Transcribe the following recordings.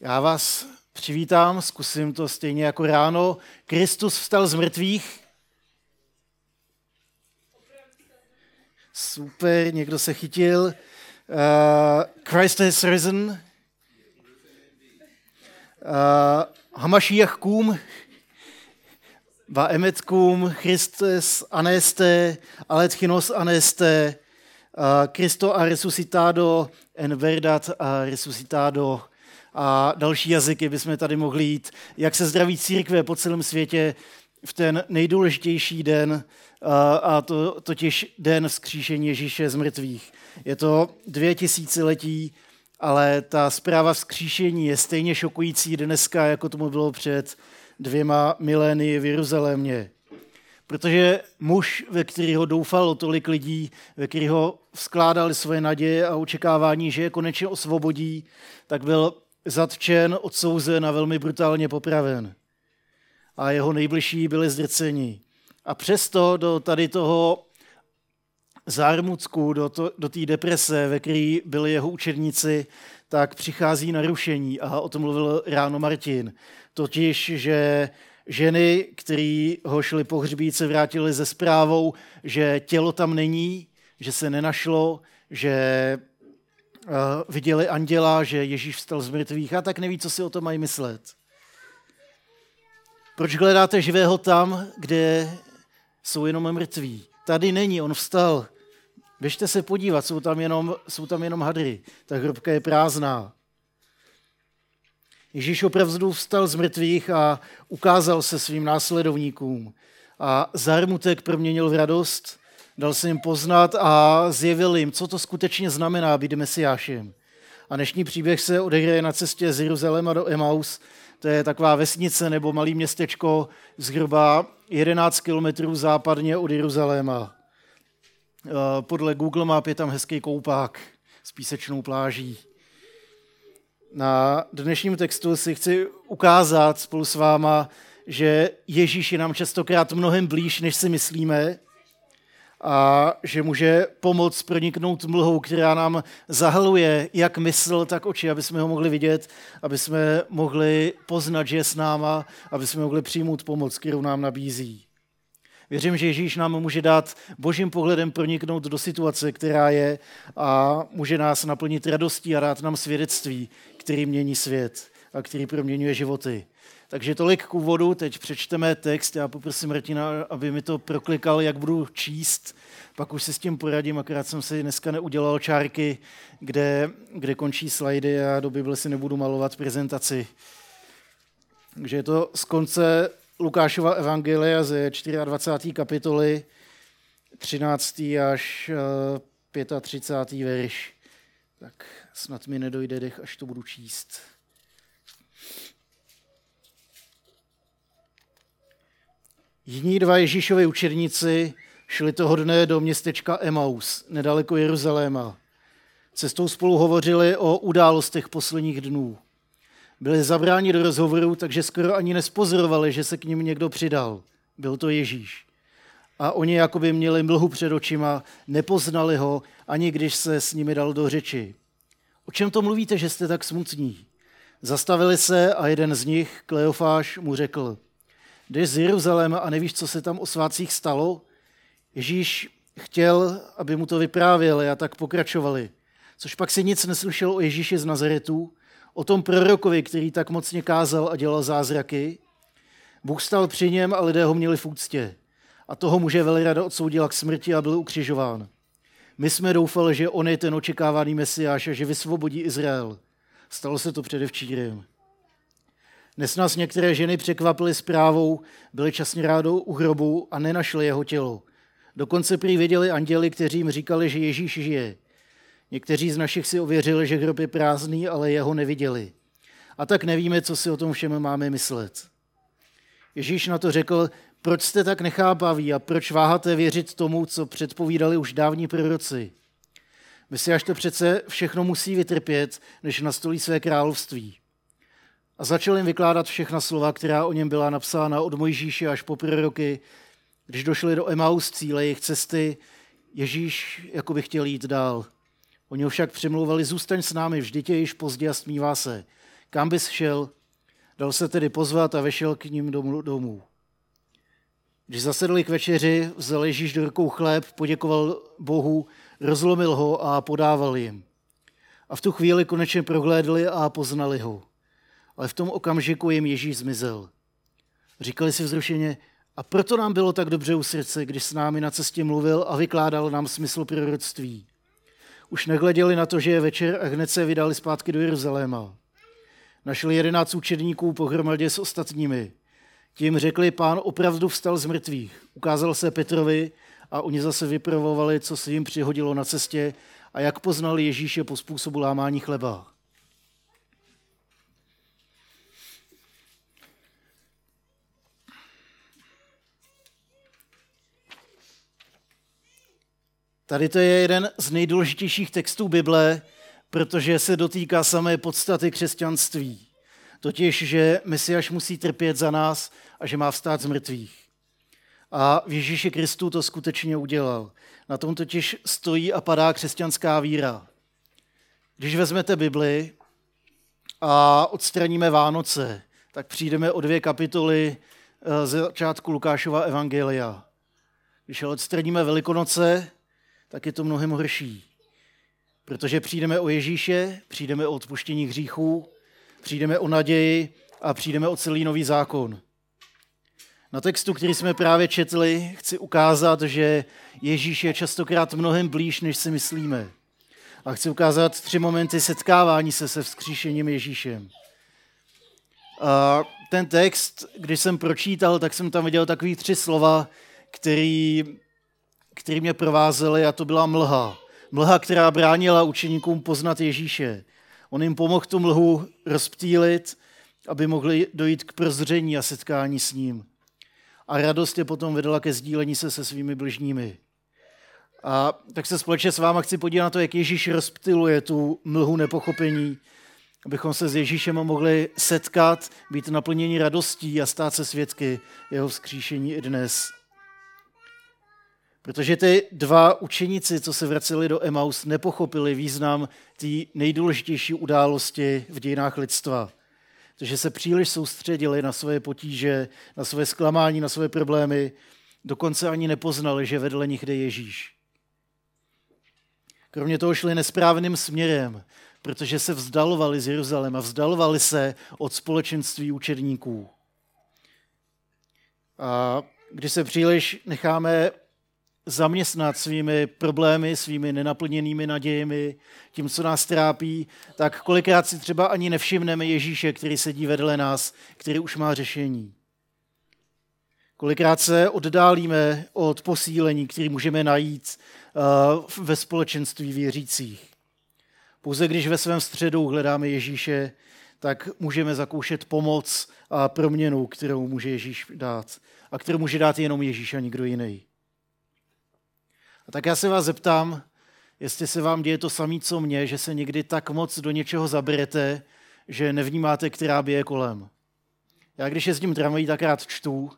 Já vás přivítám, zkusím to stejně jako ráno. Kristus vstal z mrtvých. Super, někdo se chytil. Uh, Christ has risen. Uh, Hamashiach kum. Va emet kum. Christus aneste. Aletchinos aneste. Uh, Christo a resuscitado en verdat a resuscitado a další jazyky bychom tady mohli jít, jak se zdraví církve po celém světě v ten nejdůležitější den, a to totiž den vzkříšení Ježíše z mrtvých. Je to dvě tisíciletí, ale ta zpráva vzkříšení je stejně šokující dneska, jako tomu bylo před dvěma milény v Jeruzalémě. Protože muž, ve kterého doufalo tolik lidí, ve kterého vzkládali svoje naděje a očekávání, že je konečně osvobodí, tak byl zatčen, odsouzen a velmi brutálně popraven. A jeho nejbližší byli zdrceni. A přesto do tady toho zármucku, do, to, do té deprese, ve které byli jeho učedníci, tak přichází narušení. A o tom mluvil ráno Martin. Totiž, že ženy, které ho šli pohřbít, se vrátili ze zprávou, že tělo tam není, že se nenašlo, že viděli anděla, že Ježíš vstal z mrtvých a tak neví, co si o tom mají myslet. Proč hledáte živého tam, kde jsou jenom mrtví? Tady není, on vstal. Běžte se podívat, jsou tam jenom, jsou tam jenom hadry. Ta hrobka je prázdná. Ježíš opravdu vstal z mrtvých a ukázal se svým následovníkům. A zarmutek proměnil v radost dal se jim poznat a zjevil jim, co to skutečně znamená být mesiášem. A dnešní příběh se odehraje na cestě z Jeruzaléma do Emaus. To je taková vesnice nebo malý městečko zhruba 11 kilometrů západně od Jeruzaléma. Eh, podle Google Map je tam hezký koupák s písečnou pláží. Na dnešním textu si chci ukázat spolu s váma, že Ježíš je nám častokrát mnohem blíž, než si myslíme, a že může pomoct proniknout mlhou, která nám zahaluje jak mysl, tak oči, aby jsme ho mohli vidět, aby jsme mohli poznat, že je s náma, aby jsme mohli přijmout pomoc, kterou nám nabízí. Věřím, že Ježíš nám může dát božím pohledem proniknout do situace, která je a může nás naplnit radostí a dát nám svědectví, který mění svět a který proměňuje životy. Takže tolik k úvodu, teď přečteme text. Já poprosím Martina, aby mi to proklikal, jak budu číst. Pak už si s tím poradím, akorát jsem si dneska neudělal čárky, kde, kde končí slajdy a do Bible si nebudu malovat prezentaci. Takže je to z konce Lukášova evangelia ze 24. kapitoly 13. až 35. Eh, verš. Tak snad mi nedojde dech, až to budu číst. Jiní dva Ježíšovi učedníci šli toho dne do městečka Emaus, nedaleko Jeruzaléma. Cestou spolu hovořili o událostech posledních dnů. Byli zabráni do rozhovoru, takže skoro ani nespozorovali, že se k ním někdo přidal. Byl to Ježíš. A oni jakoby měli mlhu před očima, nepoznali ho, ani když se s nimi dal do řeči. O čem to mluvíte, že jste tak smutní? Zastavili se a jeden z nich, Kleofáš, mu řekl – jdeš z Jeruzaléma a nevíš, co se tam o svácích stalo? Ježíš chtěl, aby mu to vyprávěli a tak pokračovali. Což pak si nic neslyšel o Ježíši z Nazaretu, o tom prorokovi, který tak mocně kázal a dělal zázraky. Bůh stal při něm a lidé ho měli v úctě. A toho muže Velirada odsoudila k smrti a byl ukřižován. My jsme doufali, že on je ten očekávaný mesiáš a že vysvobodí Izrael. Stalo se to předevčírem. Dnes nás některé ženy překvapily zprávou, byly časně rádou u hrobu a nenašly jeho tělo. Dokonce prý viděli anděli, kteří jim říkali, že Ježíš žije. Někteří z našich si ověřili, že hrob je prázdný, ale jeho neviděli. A tak nevíme, co si o tom všem máme myslet. Ježíš na to řekl, proč jste tak nechápaví a proč váháte věřit tomu, co předpovídali už dávní proroci. až to přece všechno musí vytrpět, než nastolí své království. A začal jim vykládat všechna slova, která o něm byla napsána od Mojžíše až po proroky. Když došli do Emaus cíle jejich cesty, Ježíš jako by chtěl jít dál. Oni ho však přemlouvali, zůstaň s námi, vždyť je již pozdě a smívá se. kam bys šel? Dal se tedy pozvat a vešel k ním domů. Když zasedli k večeři, vzal Ježíš do rukou chléb, poděkoval Bohu, rozlomil ho a podával jim. A v tu chvíli konečně prohlédli a poznali ho. Ale v tom okamžiku jim Ježíš zmizel. Říkali si vzrušeně, a proto nám bylo tak dobře u srdce, když s námi na cestě mluvil a vykládal nám smysl proroctví. Už nehleděli na to, že je večer a hned se vydali zpátky do Jeruzaléma. Našli jedenáct učedníků pohromadě s ostatními. Tím řekli, pán opravdu vstal z mrtvých. Ukázal se Petrovi a oni zase vyprovovali, co se jim přihodilo na cestě a jak poznali Ježíše po způsobu lámání chleba. Tady to je jeden z nejdůležitějších textů Bible, protože se dotýká samé podstaty křesťanství. Totiž, že Mesiáš musí trpět za nás a že má vstát z mrtvých. A v Ježíši Kristu to skutečně udělal. Na tom totiž stojí a padá křesťanská víra. Když vezmete Bibli a odstraníme Vánoce, tak přijdeme o dvě kapitoly eh, ze začátku Lukášova evangelia. Když odstraníme Velikonoce, tak je to mnohem horší. Protože přijdeme o Ježíše, přijdeme o odpuštění hříchů, přijdeme o naději a přijdeme o celý nový zákon. Na textu, který jsme právě četli, chci ukázat, že Ježíš je častokrát mnohem blíž, než si myslíme. A chci ukázat tři momenty setkávání se se vzkříšením Ježíšem. A ten text, když jsem pročítal, tak jsem tam viděl takový tři slova, který, který mě provázely a to byla mlha. Mlha, která bránila učeníkům poznat Ježíše. On jim pomohl tu mlhu rozptýlit, aby mohli dojít k prozření a setkání s ním a radost je potom vedla ke sdílení se se svými bližními. A tak se společně s váma chci podívat na to, jak Ježíš rozptiluje tu mlhu nepochopení, abychom se s Ježíšem mohli setkat, být naplněni radostí a stát se svědky jeho vzkříšení i dnes. Protože ty dva učeníci, co se vraceli do Emaus, nepochopili význam té nejdůležitější události v dějinách lidstva – protože se příliš soustředili na své potíže, na své zklamání, na své problémy, dokonce ani nepoznali, že vedle nich jde Ježíš. Kromě toho šli nesprávným směrem, protože se vzdalovali z Jeruzaléma, vzdalovali se od společenství učedníků. A když se příliš necháme zaměstnat svými problémy, svými nenaplněnými nadějemi, tím, co nás trápí, tak kolikrát si třeba ani nevšimneme Ježíše, který sedí vedle nás, který už má řešení. Kolikrát se oddálíme od posílení, který můžeme najít eh, ve společenství věřících. Pouze když ve svém středu hledáme Ježíše, tak můžeme zakoušet pomoc a proměnu, kterou může Ježíš dát. A kterou může dát jenom Ježíš a nikdo jiný. A tak já se vás zeptám, jestli se vám děje to samé, co mně, že se někdy tak moc do něčeho zaberete, že nevnímáte, která běje kolem. Já když jezdím tramvají, tak rád čtu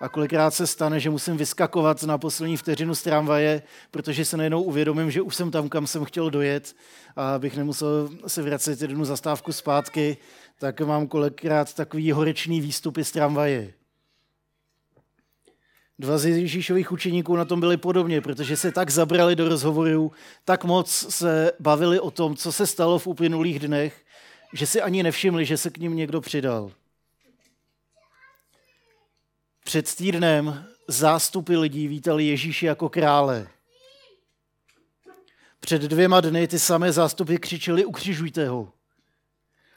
a kolikrát se stane, že musím vyskakovat na poslední vteřinu z tramvaje, protože se najednou uvědomím, že už jsem tam, kam jsem chtěl dojet a abych nemusel se vracet jednu zastávku zpátky, tak mám kolikrát takový horečný výstupy z tramvaje. Dva z Ježíšových učeníků na tom byli podobně, protože se tak zabrali do rozhovorů, tak moc se bavili o tom, co se stalo v uplynulých dnech, že si ani nevšimli, že se k ním někdo přidal. Před týdnem zástupy lidí vítali Ježíši jako krále. Před dvěma dny ty samé zástupy křičeli, ukřižujte ho.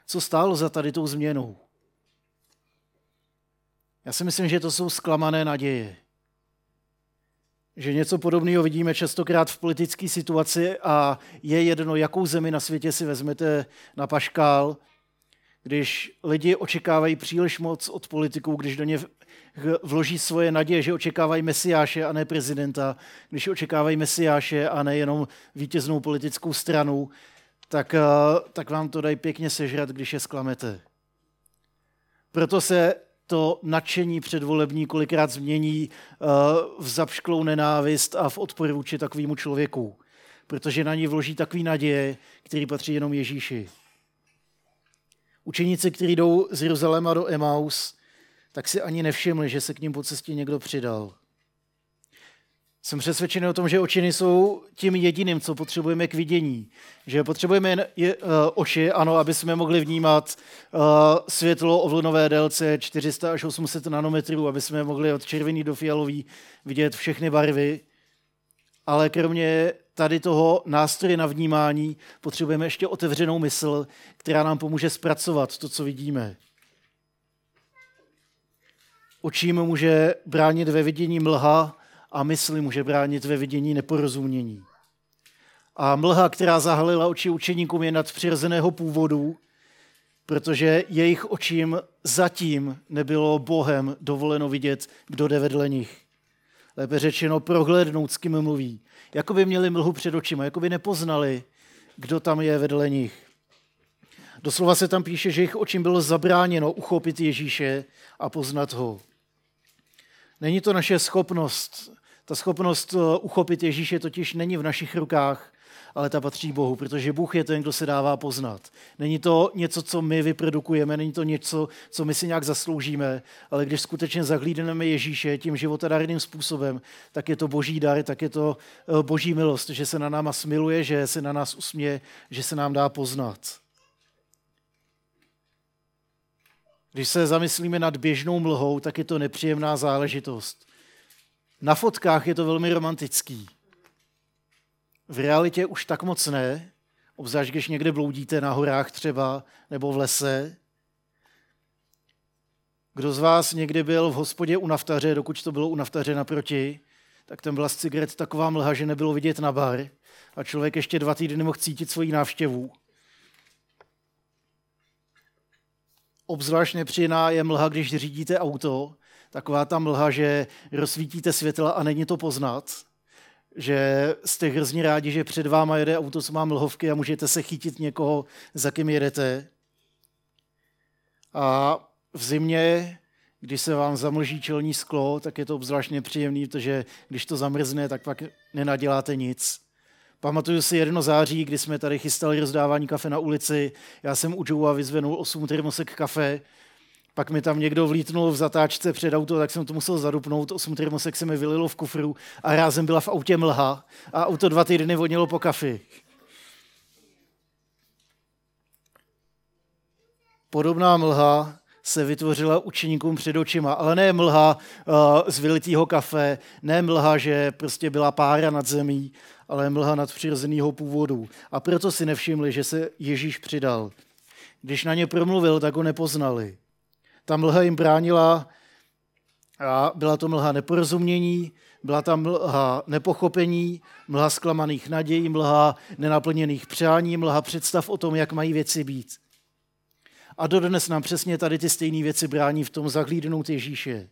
Co stálo za tady tou změnou? Já si myslím, že to jsou zklamané naděje že něco podobného vidíme častokrát v politické situaci a je jedno, jakou zemi na světě si vezmete na paškál, když lidi očekávají příliš moc od politiků, když do ně vloží svoje naděje, že očekávají mesiáše a ne prezidenta, když očekávají mesiáše a ne jenom vítěznou politickou stranu, tak, eh, tak vám to dají pěkně sežrat, když je sklamete. Proto se to nadšení předvolební kolikrát změní eh, v zapšklou nenávist a v odpor vůči takovému člověku, protože na ní vloží takový naděje, který patří jenom Ježíši. Učeníci, kteří jdou z Jeruzaléma do Emaus, tak si ani nevšimli, že se k ním po cestě někdo přidal. Jsem přesvědčený o tom, že oči jsou tím jediným, co potřebujeme k vidění. Že potřebujeme jen je, uh, oči, ano, aby jsme mohli vnímat uh, světlo o vlnové délce 400 až 800 nanometrů, aby jsme mohli od červený do fialový vidět všechny barvy. Ale kromě tady toho nástroje na vnímání potřebujeme ještě otevřenou mysl, která nám pomůže zpracovat to, co vidíme. Očím může bránit ve vidění mlha, a mysli může bránit ve vidění neporozumění. A mlha, která zahalila oči učeníkům, je nadpřirozeného původu, protože jejich očím zatím nebylo Bohem dovoleno vidět, kdo jde vedle nich. Lépe řečeno prohlédnout, s kým mluví. Jako by měli mlhu před očima, jako by nepoznali, kdo tam je vedle nich. Doslova se tam píše, že jejich očím bylo zabráněno uchopit Ježíše a poznat ho. Není to naše schopnost ta schopnost eh, uchopit Ježíše totiž není v našich rukách, ale ta patří Bohu, protože Bůh je ten, kdo se dává poznat. Není to něco, co my vyprodukujeme, není to něco, co my si nějak zasloužíme, ale když skutečně zahlídneme Ježíše tím životadárným způsobem, tak je to boží dar, tak je to eh, boží milost, že se na náma smiluje, že se na nás usměje, že se nám dá poznat. Když se zamyslíme nad běžnou mlhou, tak je to nepříjemná záležitost. Na fotkách je to velmi romantický. V realitě už tak moc ne, obzvlášť když někde bloudíte na horách třeba nebo v lese. Kdo z vás někdy byl v hospodě u naftaře, dokud to bylo u naftaře naproti, tak tam byla z cigaret taková mlha, že nebylo vidět na bar a člověk ještě dva týdny mohl cítit svoji návštěvu. Obzvlášť nepříjemná je mlha, když řídíte auto taková ta mlha, že rozsvítíte světla a není to poznat, že jste hrozně rádi, že před váma jede auto, co má mlhovky a můžete se chytit někoho, za kým jedete. A v zimě, když se vám zamlží čelní sklo, tak je to obzvlášť nepříjemný, protože když to zamrzne, tak pak nenaděláte nic. Pamatuju si jedno září, kdy jsme tady chystali rozdávání kafe na ulici. Já jsem u Joe vyzvenul 8 termosek kafe pak mi tam někdo vlítnul v zatáčce před auto, tak jsem to musel zadupnout, osm termosek se mi vylilo v kufru a rázem byla v autě mlha a auto dva týdny vodnilo po kafi. Podobná mlha se vytvořila učeníkům před očima, ale ne mlha uh, z vylitého kafe, ne mlha, že prostě byla pára nad zemí, ale mlha nad přirozeného původu. A proto si nevšimli, že se Ježíš přidal. Když na ně promluvil, tak ho nepoznali. Ta mlha jim bránila a byla to mlha neporozumění, byla tam mlha nepochopení, mlha zklamaných nadějí, mlha nenaplněných přání, mlha představ o tom, jak mají věci být. A dodnes nám přesně tady ty stejné věci brání v tom zahlídnout Ježíše.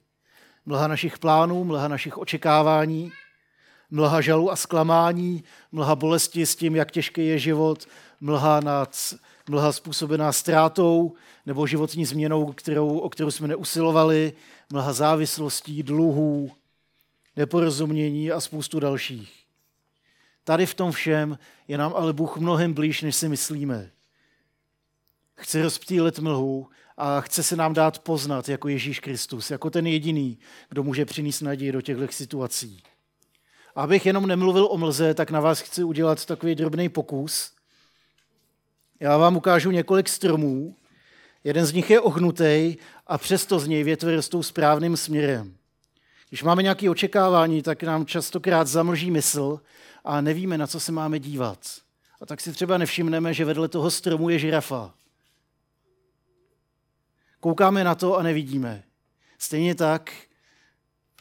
Mlha našich plánů, mlha našich očekávání, mlha žalu a zklamání, mlha bolesti s tím, jak těžký je život, mlha, nad, mlha způsobená ztrátou nebo životní změnou, kterou, o kterou jsme neusilovali, mlha závislostí, dluhů, neporozumění a spoustu dalších. Tady v tom všem je nám ale Bůh mnohem blíž, než si myslíme. Chce rozptýlit mlhu a chce se nám dát poznat jako Ježíš Kristus, jako ten jediný, kdo může přinést naději do těchto situací. Abych jenom nemluvil o mlze, tak na vás chci udělat takový drobný pokus. Já vám ukážu několik stromů. Jeden z nich je ohnutý a přesto z něj větve rostou správným směrem. Když máme nějaké očekávání, tak nám častokrát zamlží mysl a nevíme, na co se máme dívat. A tak si třeba nevšimneme, že vedle toho stromu je žirafa. Koukáme na to a nevidíme. Stejně tak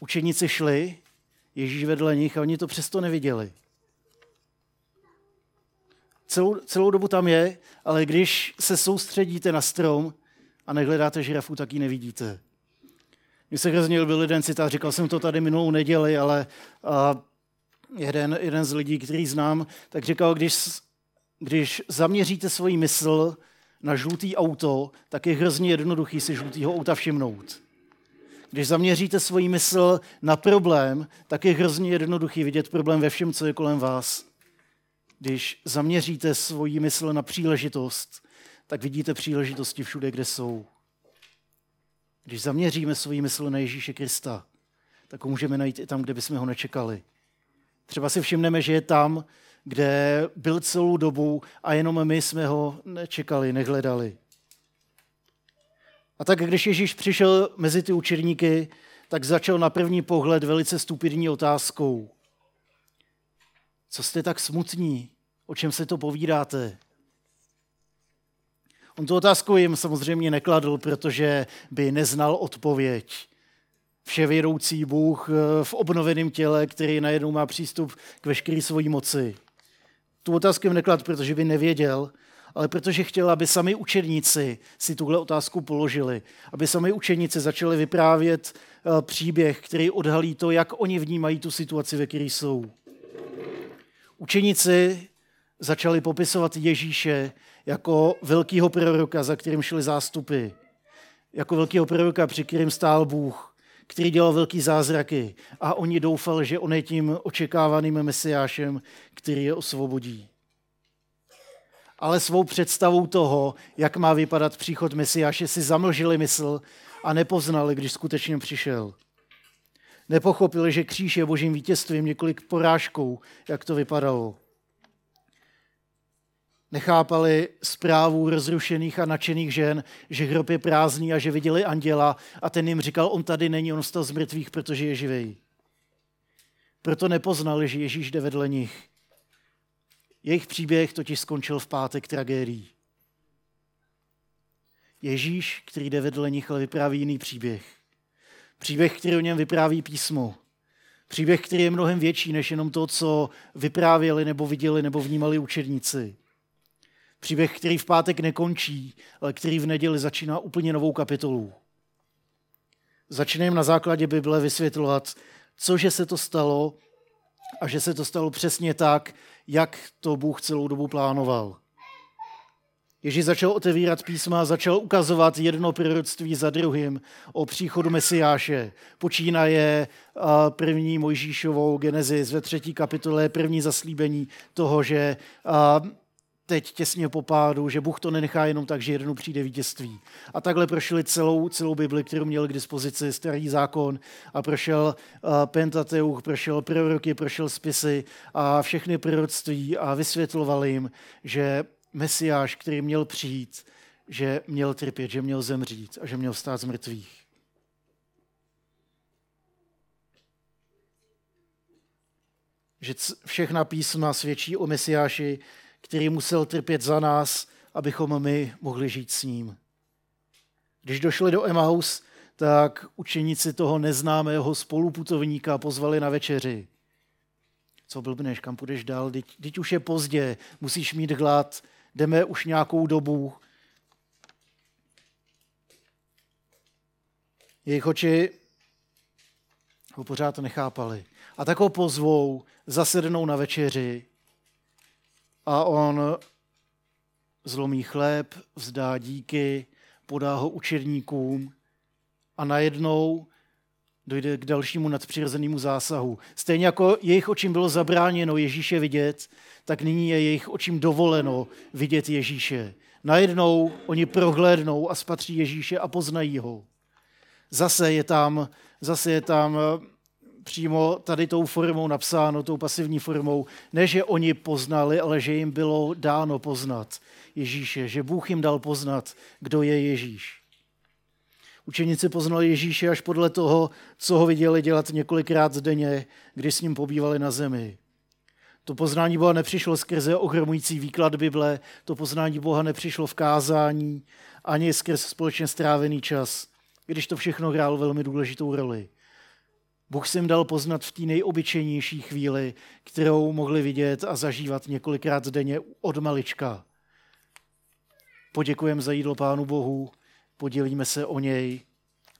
učeníci šli Ježíš vedle nich a oni to přesto neviděli. Celou, celou dobu tam je, ale když se soustředíte na strom a nehledáte žirafu, tak ji nevidíte. Mně se hrozně byl jeden citát, říkal jsem to tady minulou neděli, ale a, jeden, jeden z lidí, který znám, tak říkal, když, když zaměříte svoji mysl na žlutý auto, tak je hrozně jednoduchý si žlutýho auta všimnout. Když zaměříte svoji mysl na problém, tak je hrozně jednoduchý vidět problém ve všem, co je kolem vás. Když zaměříte svoji mysl na příležitost, tak vidíte příležitosti všude, kde jsou. Když zaměříme svůj mysl na Ježíše Krista, tak ho můžeme najít i tam, kde bychom ho nečekali. Třeba si všimneme, že je tam, kde byl celou dobu a jenom my jsme ho nečekali, nehledali. A tak když Ježíš přišel mezi ty učedníky, tak začal na první pohled velice stupidní otázkou. Co jste tak smutní? O čem se to povídáte? On tu otázku jim samozřejmě nekladl, protože by neznal odpověď. Vševědoucí Bůh eh, v obnoveném těle, který najednou má přístup k veškeré svojí moci. Tu otázku jim nekladl, protože by nevěděl, ale protože chtěl, aby sami učedníci si tuhle otázku položili, aby sami učedníci začali vyprávět eh, příběh, který odhalí to, jak oni vnímají tu situaci, ve které jsou. Učeníci začali popisovat Ježíše jako velkého proroka, za kterým šli zástupy, jako velkého proroka, při kterým stál Bůh, který dělal velký zázraky a oni doufali, že on je tím očekávaným mesiášem, který je osvobodí. Ale svou představou toho, jak má vypadat příchod mesiáše, si zamlžili mysl a nepoznali, když skutečně přišel. Nepochopili, že kříž je božím vítězstvím několik porážkou, jak to vypadalo. Nechápali zprávu rozrušených a nadšených žen, že hrob je prázdný a že viděli anděla a ten jim říkal, on tady není, on stal z mrtvých, protože je živý. Proto nepoznali, že Ježíš jde vedle nich. Jejich příběh totiž skončil v pátek tragédií. Ježíš, který jde vedle nich, ale vypráví jiný příběh. Příběh, který o něm vypráví písmo. Příběh, který je mnohem větší než jenom to, co vyprávěli nebo viděli nebo vnímali učedníci. Příběh, který v pátek nekončí, ale který v neděli začíná úplně novou kapitolu. Začneme na základě Bible vysvětlovat, cože se to stalo a že se to stalo přesně tak, jak to Bůh celou dobu plánoval. Ježíš začal otevírat písma, začal ukazovat jedno proroctví za druhým o příchodu Mesiáše. Počínaje první Mojžíšovou Genesis ve třetí kapitole, první zaslíbení toho, že teď těsně po pádu, že Bůh to nenechá jenom tak, že jednou přijde vítězství. A takhle prošli celou, celou Bibli, kterou měl k dispozici, starý zákon a prošel Pentateuch, prošel proroky, prošel spisy a všechny proroctví a vysvětloval jim, že Mesiáš, který měl přijít, že měl trpět, že měl zemřít a že měl stát z mrtvých. Že všechna písma svědčí o Mesiáši, který musel trpět za nás, abychom my mohli žít s ním. Když došli do Emaus, tak učeníci toho neznámého spoluputovníka pozvali na večeři. Co blbneš, kam půjdeš dál? Teď, teď už je pozdě, musíš mít hlad, jdeme už nějakou dobu. Jejich oči ho pořád nechápali. A tak ho pozvou, zasednou na večeři a on zlomí chléb, vzdá díky, podá ho učedníkům a najednou dojde k dalšímu nadpřirozenému zásahu. Stejně jako jejich očím bylo zabráněno Ježíše vidět, tak nyní je jejich očím dovoleno vidět Ježíše. Najednou oni prohlédnou a spatří Ježíše a poznají ho. Zase je tam, zase je tam přímo tady tou formou napsáno, tou pasivní formou, ne, že oni poznali, ale že jim bylo dáno poznat Ježíše, že Bůh jim dal poznat, kdo je Ježíš. Učeníci poznali Ježíše až podle toho, co ho viděli dělat několikrát denně, když s ním pobývali na zemi. To poznání Boha nepřišlo skrze ohromující výklad Bible, to poznání Boha nepřišlo v kázání, ani skrz společně strávený čas, když to všechno hrálo velmi důležitou roli. Bůh si jim dal poznat v té nejobyčejnější chvíli, kterou mohli vidět a zažívat několikrát denně od malička. Poděkujeme za jídlo Pánu Bohu, podělíme se o něj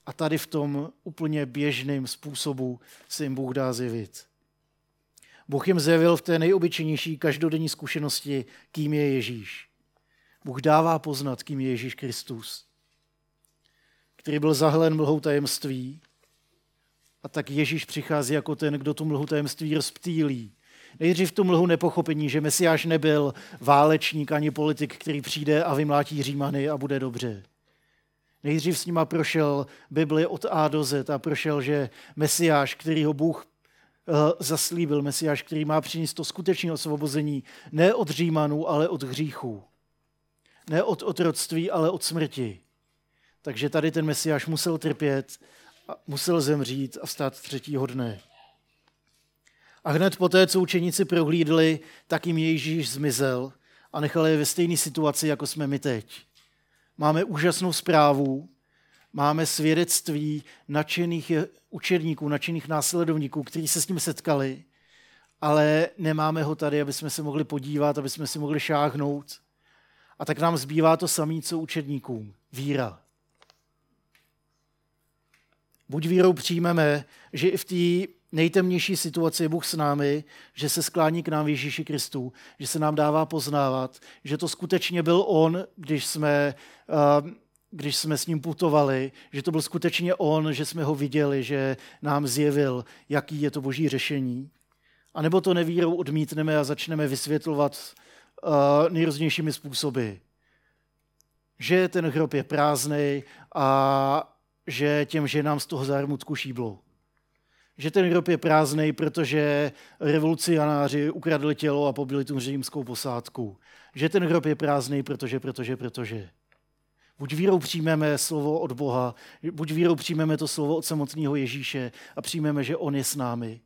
a tady v tom úplně běžným způsobu si jim Bůh dá zjevit. Bůh jim zjevil v té nejobyčejnější každodenní zkušenosti, kým je Ježíš. Bůh dává poznat, kým je Ježíš Kristus, který byl zahlen mlhou tajemství, a tak Ježíš přichází jako ten, kdo tu mlhu tajemství rozptýlí. Nejdřív tu mlhu nepochopení, že Mesiáš nebyl válečník ani politik, který přijde a vymlátí Římany a bude dobře. Nejdřív s nima prošel Bibli od A do Z a prošel, že Mesiáš, který ho Bůh uh, zaslíbil, Mesiáš, který má přinést to skutečné osvobození ne od Římanů, ale od hříchů. Ne od otroctví, ale od smrti. Takže tady ten Mesiáš musel trpět, musel zemřít a stát třetího dne. A hned poté, co učeníci prohlídli, tak jim Ježíš zmizel a nechal je ve stejné situaci, jako jsme my teď. Máme úžasnou zprávu, máme svědectví nadšených učedníků, nadšených následovníků, kteří se s ním setkali, ale nemáme ho tady, aby jsme se mohli podívat, aby jsme si mohli šáhnout. A tak nám zbývá to samé, co učedníkům. Víra. Buď vírou přijmeme, že i v té nejtemnější situaci je Bůh s námi, že se sklání k nám v Ježíši Kristu, že se nám dává poznávat, že to skutečně byl On, když jsme, uh, když jsme s ním putovali, že to byl skutečně On, že jsme ho viděli, že nám zjevil, jaký je to boží řešení. A nebo to nevírou odmítneme a začneme vysvětlovat uh, nejrůznějšími způsoby. Že ten hrob je prázdný a že těm ženám z toho zármutku šíblo. Že ten hrob je prázdný, protože revolucionáři ukradli tělo a pobili tu římskou posádku. Že ten hrob je prázdný, protože, protože, protože. Buď vírou přijmeme slovo od Boha, buď vírou přijmeme to slovo od samotného Ježíše a přijmeme, že On je s námi.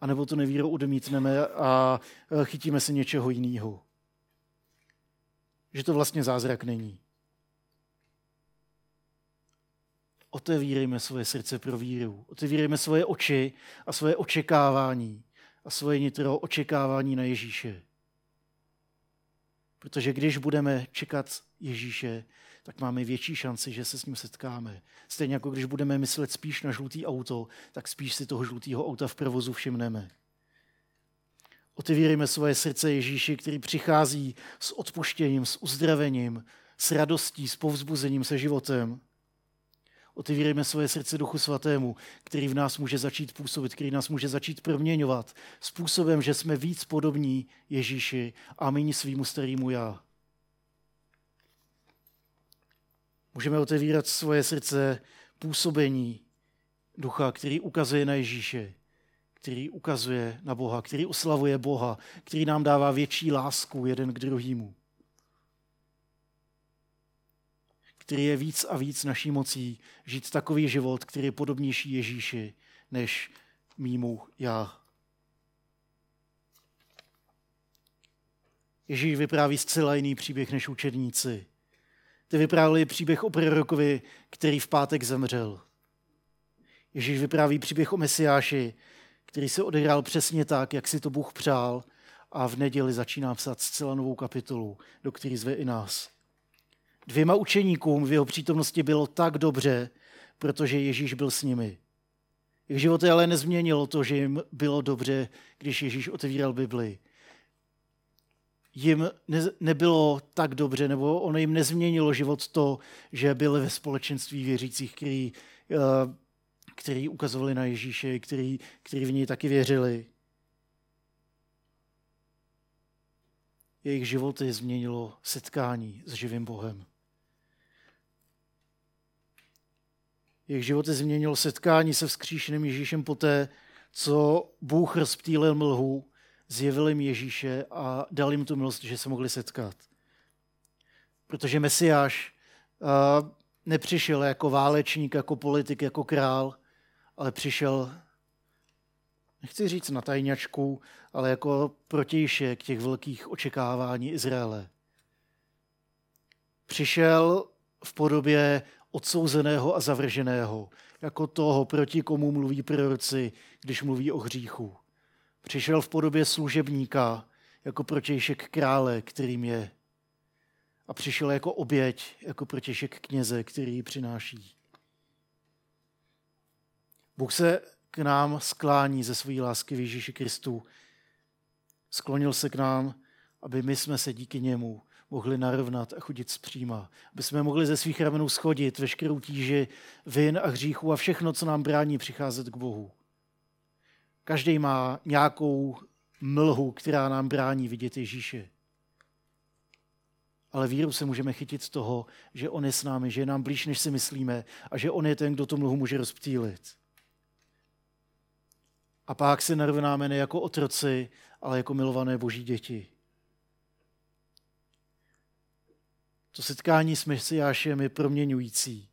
A nebo to nevírou odmítneme a chytíme se něčeho jiného. Že to vlastně zázrak není. Otevírejme svoje srdce pro víru. Otevírejme svoje oči a svoje očekávání a svoje nitro očekávání na Ježíše. Protože když budeme čekat Ježíše, tak máme větší šanci, že se s ním setkáme. Stejně jako když budeme myslet spíš na žlutý auto, tak spíš si toho žlutého auta v provozu všimneme. Otevírejme svoje srdce Ježíši, který přichází s odpuštěním, s uzdravením, s radostí, s povzbuzením se životem. Otevírejme svoje srdce Duchu Svatému, který v nás může začít působit, který nás může začít proměňovat způsobem, že jsme víc podobní Ježíši a méně svýmu starému já. Můžeme otevírat svoje srdce působení ducha, který ukazuje na Ježíše, který ukazuje na Boha, který oslavuje Boha, který nám dává větší lásku jeden k druhému. Který je víc a víc naší mocí žít takový život, který je podobnější Ježíši než mýmu já. Ježíš vypráví zcela jiný příběh než učedníci. Ty vyprávěli příběh o prorokovi, který v pátek zemřel. Ježíš vypráví příběh o Mesiáši, který se odehrál přesně tak, jak si to Bůh přál a v neděli začíná psat zcela novou kapitolu, do které zve i nás. Dvěma učeníkům v jeho přítomnosti bylo tak dobře, protože Ježíš byl s nimi. Jejich životy ale nezměnilo to, že jim bylo dobře, když Ježíš otevíral Bibli. Jim ne, nebylo tak dobře, nebo ono jim nezměnilo život to, že byli ve společenství věřících, který, eh, který ukazovali na Ježíše, který, který v něj taky věřili. Jejich životy změnilo setkání s živým Bohem. Jejich životy změnilo setkání se vzkříšeným Ježíšem poté, co Bůh rozptýlil mlhu, zjevil jim Ježíše a dal jim tu milost, že se mohli setkat. Protože Mesiáš uh, nepřišel jako válečník, jako politik, jako král, ale přišel, nechci říct na tajňačku, ale jako protějšek těch velkých očekávání Izraele. Přišel v podobě odsouzeného a zavrženého, jako toho, proti komu mluví proroci, když mluví o hříchu. Přišel v podobě služebníka, jako protějšek krále, kterým je. A přišel jako oběť, jako protějšek kněze, který ji přináší. Bůh se k nám sklání ze své lásky v Ježíši Kristu. Sklonil se k nám, aby my jsme se díky němu mohli narovnat a chodit zpříma. Aby jsme mohli ze svých ramenů schodit veškerou tíži vin a hříchu a všechno, co nám brání přicházet k Bohu. Každý má nějakou mlhu, která nám brání vidět Ježíše. Ale víru se můžeme chytit z toho, že On je s námi, že je nám blíž, než si myslíme a že On je ten, kdo tu mlhu může rozptýlit. A pak se narvenáme ne jako otroci, ale jako milované boží děti. To setkání s Mesiášem je proměňující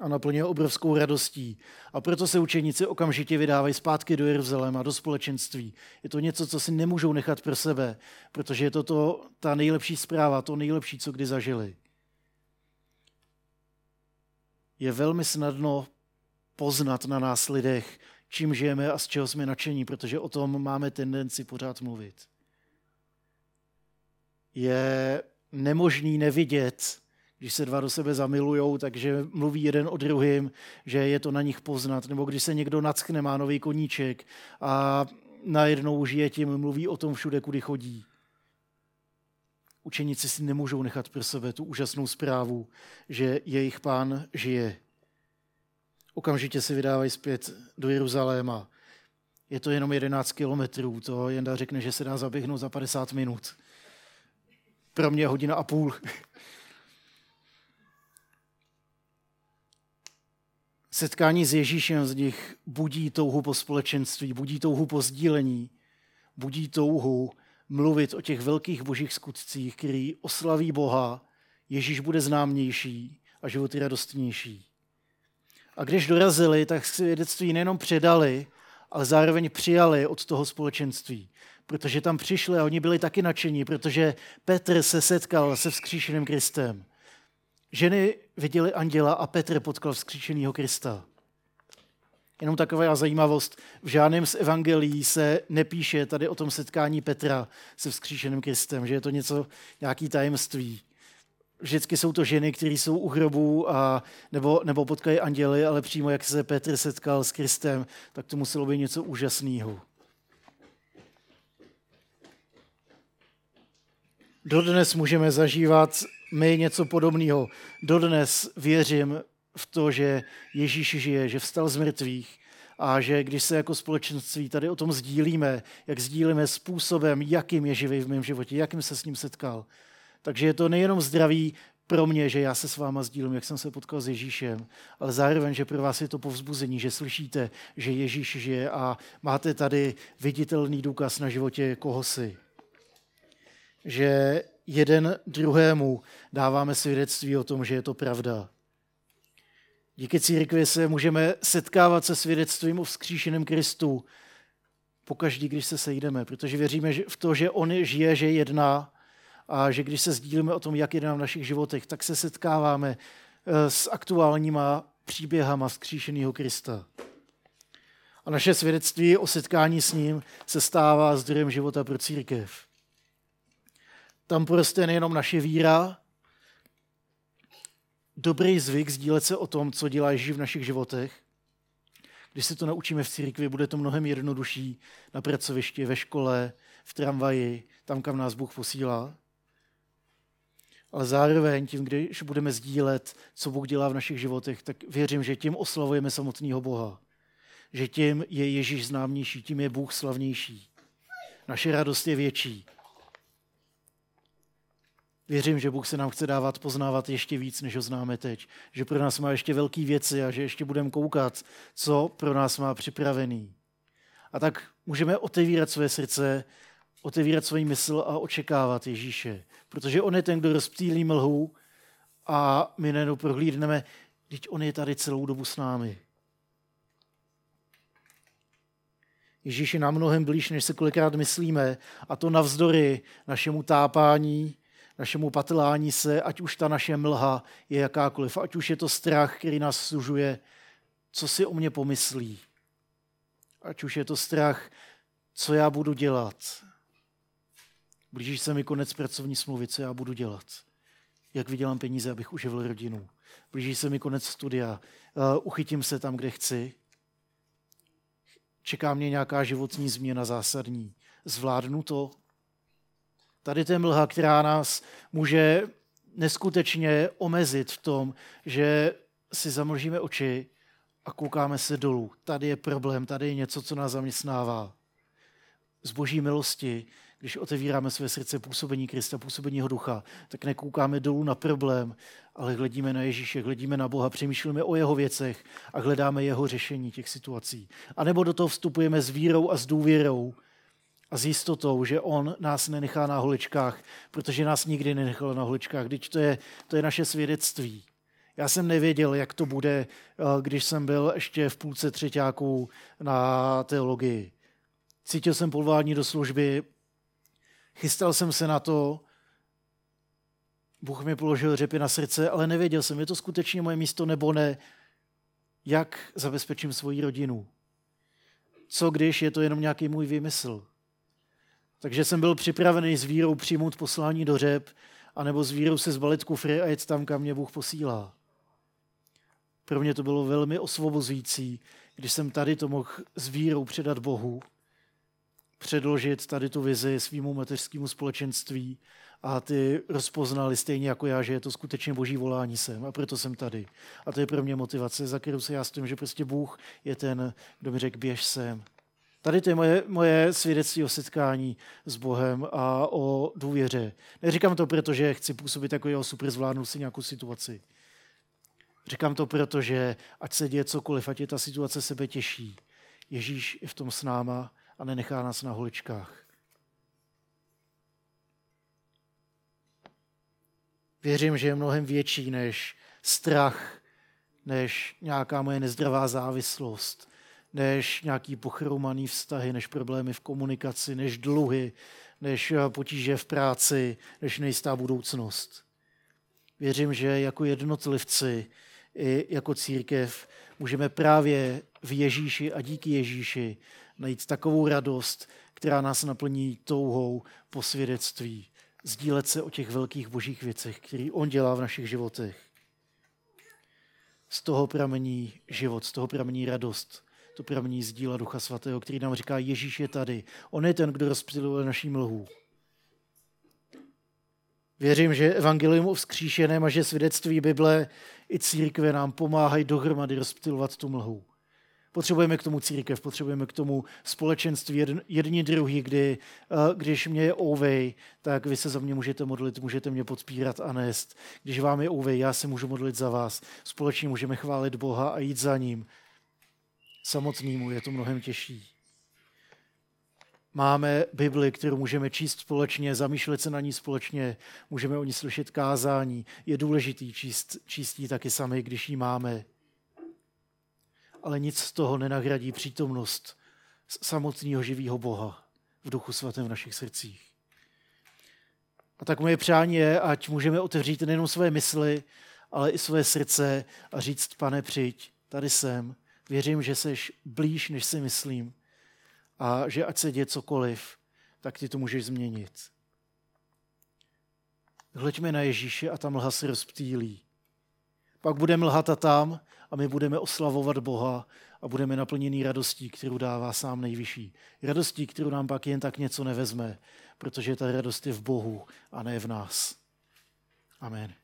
a naplňuje obrovskou radostí. A proto se učeníci okamžitě vydávají zpátky do Jeruzaléma, do společenství. Je to něco, co si nemůžou nechat pro sebe, protože je to, to ta nejlepší zpráva, to nejlepší, co kdy zažili. Je velmi snadno poznat na nás lidech, čím žijeme a z čeho jsme nadšení, protože o tom máme tendenci pořád mluvit. Je nemožný nevidět, když se dva do sebe zamilujou, takže mluví jeden o druhým, že je to na nich poznat. Nebo když se někdo nadschne, má nový koníček a najednou žije tím, mluví o tom všude, kudy chodí. Učeníci si nemůžou nechat pro sebe tu úžasnou zprávu, že jejich pán žije. Okamžitě se vydávají zpět do Jeruzaléma. Je to jenom 11 kilometrů, to Jenda řekne, že se dá zaběhnout za 50 minut. Pro mě hodina a půl. Setkání s Ježíšem z nich budí touhu po společenství, budí touhu po sdílení, budí touhu mluvit o těch velkých božích skutcích, který oslaví Boha, Ježíš bude známější a život radostnější. A když dorazili, tak svědectví nejenom předali, ale zároveň přijali od toho společenství. Protože tam přišli a oni byli taky nadšení, protože Petr se setkal se vzkříšeným Kristem. Ženy viděli anděla a Petr potkal vzkříšenýho Krista. Jenom taková zajímavost, v žádném z evangelií se nepíše tady o tom setkání Petra se vzkříšeným Kristem, že je to něco, nějaký tajemství. Vždycky jsou to ženy, které jsou u hrobu a, nebo, nebo potkají anděly, ale přímo jak se Petr setkal s Kristem, tak to muselo být něco úžasného. Dodnes můžeme zažívat my něco podobného. Dodnes věřím v to, že Ježíš žije, že vstal z mrtvých a že když se jako společenství tady o tom sdílíme, jak sdílíme způsobem, jakým je živý v mém životě, jakým se s ním setkal. Takže je to nejenom zdraví pro mě, že já se s váma sdílím, jak jsem se potkal s Ježíšem, ale zároveň, že pro vás je to povzbuzení, že slyšíte, že Ježíš žije a máte tady viditelný důkaz na životě koho si. Že jeden druhému dáváme svědectví o tom, že je to pravda. Díky církvi se můžeme setkávat se svědectvím o vzkříšeném Kristu pokaždý, když se sejdeme, protože věříme v to, že On žije, že jedná a že když se sdílíme o tom, jak jedná v našich životech, tak se setkáváme eh, s aktuálníma příběhama vzkříšeného Krista. A naše svědectví o setkání s ním se stává zdrojem života pro církev. Tam prostě nejenom naše víra, dobrý zvyk sdílet se o tom, co dělá Ježíš v našich životech. Když se to naučíme v církvi, bude to mnohem jednodušší na pracovišti, ve škole, v tramvaji, tam, kam nás Bůh posílá. Ale zároveň tím, když budeme sdílet, co Bůh dělá v našich životech, tak věřím, že tím oslavujeme samotného Boha. Že tím je Ježíš známější, tím je Bůh slavnější. Naše radost je větší. Věřím, že Bůh se nám chce dávat poznávat ještě víc, než ho známe teď. Že pro nás má ještě velké věci a že ještě budeme koukat, co pro nás má připravený. A tak můžeme otevírat své srdce, otevírat svůj mysl a očekávat Ježíše. Protože on je ten, kdo rozptýlí mlhu a my nejenom prohlídneme, teď on je tady celou dobu s námi. Ježíš je nám mnohem blíž, než se kolikrát myslíme, a to navzdory našemu tápání, našemu patelání se, ať už ta naše mlha je jakákoliv, ať už je to strach, který nás služuje, co si o mě pomyslí. Ať už je to strach, co já budu dělat. Blíží se mi konec pracovní smlouvy, co já budu dělat. Jak vydělám peníze, abych uživil rodinu. Blíží se mi konec studia. Uh, uchytím se tam, kde chci. Čeká mě nějaká životní změna zásadní. Zvládnu to? Tady to je mlha, která nás může neskutečně omezit v tom, že si zamlžíme oči a koukáme se dolů. Tady je problém, tady je něco, co nás zaměstnává. z boží milosti, když otevíráme své srdce působení Krista, působení jeho ducha, tak nekoukáme dolů na problém, ale hledíme na Ježíše, hledíme na Boha, přemýšlíme o jeho věcech a hledáme jeho řešení těch situací. A nebo do toho vstupujeme s vírou a s důvěrou a s jistotou, že on nás nenechá na holičkách, protože nás nikdy nenechal na holičkách. Když to je, to je naše svědectví. Já jsem nevěděl, jak to bude, eh, když jsem byl ještě v půlce třetíáků na teologii. Cítil jsem povolání do služby, chystal jsem se na to, Bůh mi položil řepy na srdce, ale nevěděl jsem, je to skutečně moje místo nebo ne, jak zabezpečím svoji rodinu. Co když je to jenom nějaký můj výmysl? Takže jsem byl připravený s vírou přijmout poslání do řep, anebo s vírou se zbalit kufry a jet tam, kam mě Bůh posílá. Pro mě to bylo velmi osvobozující, když jsem tady to mohl s vírou předat Bohu, předložit tady tu vizi svýmu mateřskému společenství a ty rozpoznali stejně jako já, že je to skutečně boží volání sem a proto jsem tady. A to je pro mě motivace, za kterou se já stojím, že prostě Bůh je ten, kdo mi řekl, běž sem. Tady to je moje, moje svědectví o setkání s Bohem a o důvěře. Neříkám to proto, že chci působit jako jeho super zvládnu si nějakou situaci. Říkám to proto, že ať se děje cokoliv, ať je ta situace sebe těžší, Ježíš je v tom s náma a nenechá nás na holičkách. Věřím, že je mnohem větší než strach, než nějaká moje nezdravá závislost, než nějaký pochromaný vztahy, než problémy v komunikaci, než dluhy, než potíže v práci, než nejistá budoucnost. Věřím, že jako jednotlivci i jako církev můžeme právě v Ježíši a díky Ježíši najít takovou radost, která nás naplní touhou po svědectví, sdílet se o těch velkých božích věcech, který on dělá v našich životech. Z toho pramení život, z toho pramení radost, to pramení z díla Ducha Svatého, který nám říká, Ježíš je tady. On je ten, kdo rozptyluje naší mlhu. Věřím, že evangelium o vzkříšeném a že svědectví Bible i církve nám pomáhají dohromady rozptylovat tu mlhu. Potřebujeme k tomu církev, potřebujeme k tomu společenství jedni druhý, kdy, eh, když mě je ouvej, tak vy se za mě můžete modlit, můžete mě podpírat a nést. Když vám je ouvej, já se můžu modlit za vás. Společně můžeme chválit Boha a jít za ním. Samotnému je to mnohem těžší. Máme Bibli, kterou můžeme číst společně, zamýšlet se na ní společně, můžeme o ní slyšet kázání. Je důležitý číst, číst ji taky sami, když ji máme ale nic z toho nenahradí přítomnost samotného živého Boha v duchu svatém v našich srdcích. A tak moje přání je, ať můžeme otevřít nejenom své mysli, ale i své srdce a říct, pane, přijď, tady jsem, věřím, že seš blíž, než si myslím a že ať se děje cokoliv, tak ty to můžeš změnit. Hleďme na Ježíše a tam mlha se rozptýlí. Pak bude a tam a my budeme oslavovat Boha a budeme naplněni radostí, kterou dává sám nejvyšší. Radostí, kterou nám pak jen tak něco nevezme, protože ta radost je v Bohu a ne v nás. Amen.